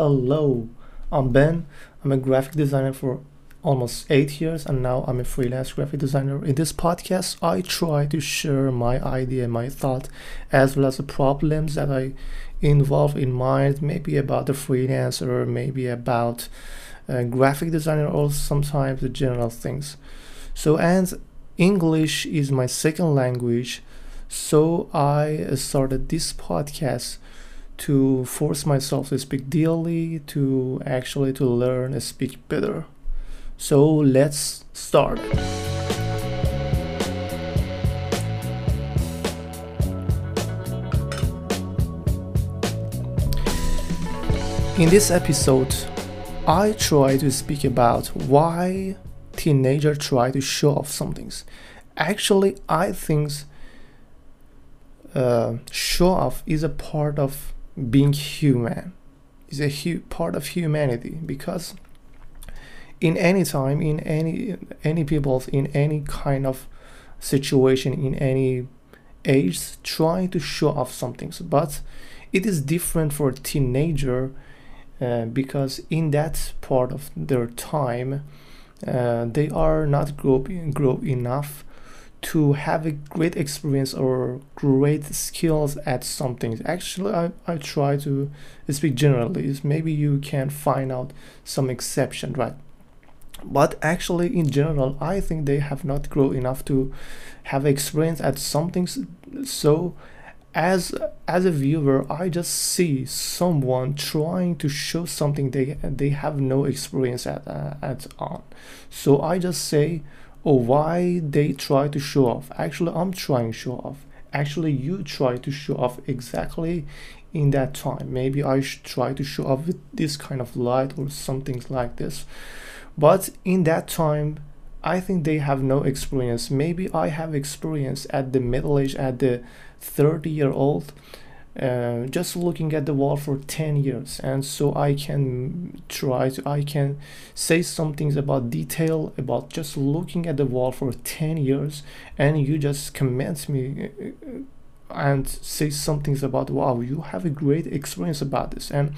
Hello, I'm Ben. I'm a graphic designer for almost eight years, and now I'm a freelance graphic designer. In this podcast, I try to share my idea, my thought, as well as the problems that I involve in mind, maybe about the freelancer, maybe about uh, graphic designer, or sometimes the general things. So, and English is my second language, so I started this podcast to force myself to speak daily to actually to learn and speak better. So let's start. In this episode i try to speak about why teenagers try to show off some things. Actually i think uh, show off is a part of being human is a hu- part of humanity because in any time in any any people in any kind of situation in any age trying to show off something but it is different for a teenager uh, because in that part of their time uh, they are not grow, grow enough to have a great experience or great skills at something actually i, I try to speak generally. Maybe you can find out some exception right? But actually in general i think they have not grown enough to have experience at something so as as a viewer i just see someone trying to show something they they have no experience at uh, at on. So i just say or why they try to show off. Actually i'm trying to show off. Actually you try to show off exactly in that time. Maybe i should try to show off with this kind of light or something like this. But in that time i think they have no experience. Maybe i have experience at the middle age at the 30 year old uh, just looking at the wall for 10 years. And so i can try to i can say some things about detail about just looking at the wall for 10 years and you just comment me uh, and say some things about wow you have a great experience about this. And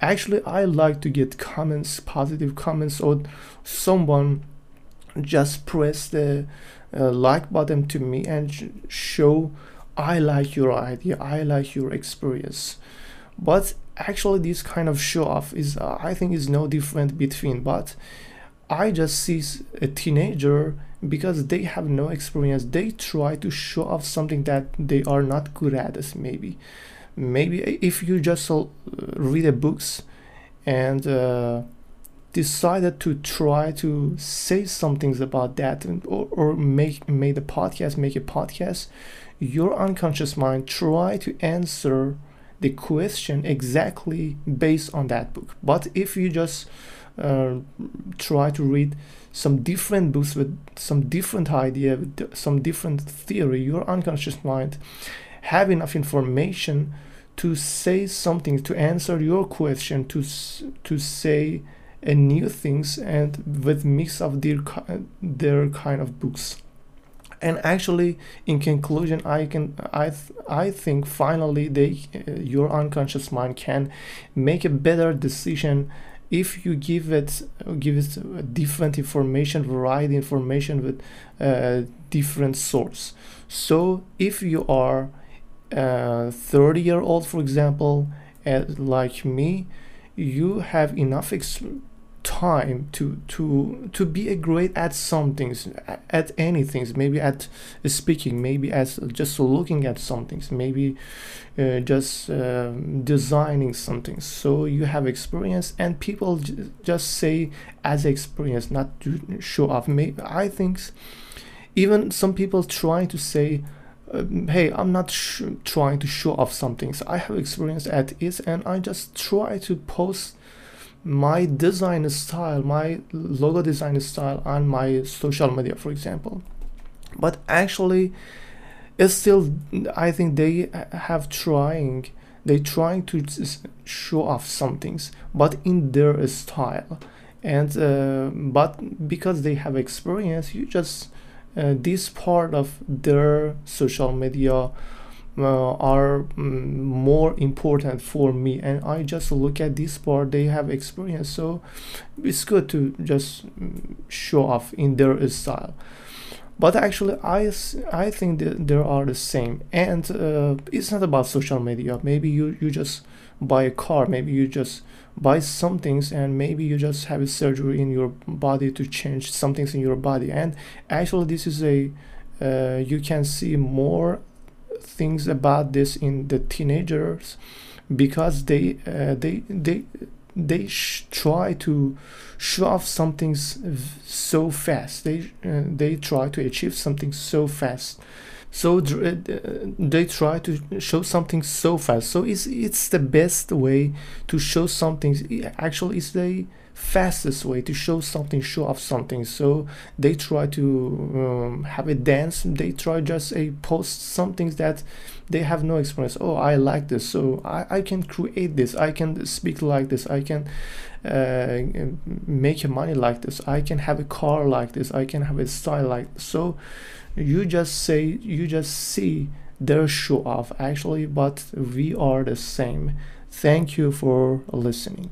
actually i like to get comments positive comments or someone just press the uh, like button to me and show I like your idea, I like your experience. But actually, this kind of show off is, uh, I think, is no different between. But I just see a teenager because they have no experience. They try to show off something that they are not good at. Maybe, maybe if you just uh, read the books and uh, decided to try to say some things about that or, or make make the podcast make a podcast your unconscious mind try to answer the question exactly based on that book. But if you just uh, try to read some different books with some different idea with some different theory your unconscious mind have enough information to say something to answer your question to to say a new things and with mix of their their kind of books and actually in conclusion i can i th- i think finally they uh, your unconscious mind can make a better decision if you give it give it different information variety information with uh, different source. So if you are uh, 30 year old for example uh, like me you have enough experience time to to to be a great at some things at any things maybe at speaking maybe as just looking at some things maybe uh, just uh, designing something so you have experience and people just say as experience not to show off. Maybe i think even some people trying to say uh, hey i'm not trying to show off something so i have experience at it and i just try to post my design style, my logo design style on my social media, for example. But actually, it's still, I think they have trying, they trying to show off some things, but in their style. And uh, but because they have experience, you just uh, this part of their social media uh, are mm, more important for me. And i just look at this part they have experience. So it's good to just mm, show off in their style. But actually i i think that they are the same. And uh, it's not about social media. Maybe you you just buy a car. Maybe you just buy some things and maybe you just have a surgery in your body to change some things in your body. And actually this is a uh, you can see more things about this in the teenagers because they uh, they they they try to show off something so fast. They uh, they try to achieve something so fast. So uh, they try to show something so fast. So it's it's the best way to show something. Actually it's the fastest way to show something show off something. So they try to um, have a dance. They try just a post something that they have no experience. Oh i like this. So i, I can create this. I can speak like this. I can uh, make money like this. I can have a car like this. I can have a style like this. so you just say you just see their show off actually but we are the same. Thank you for listening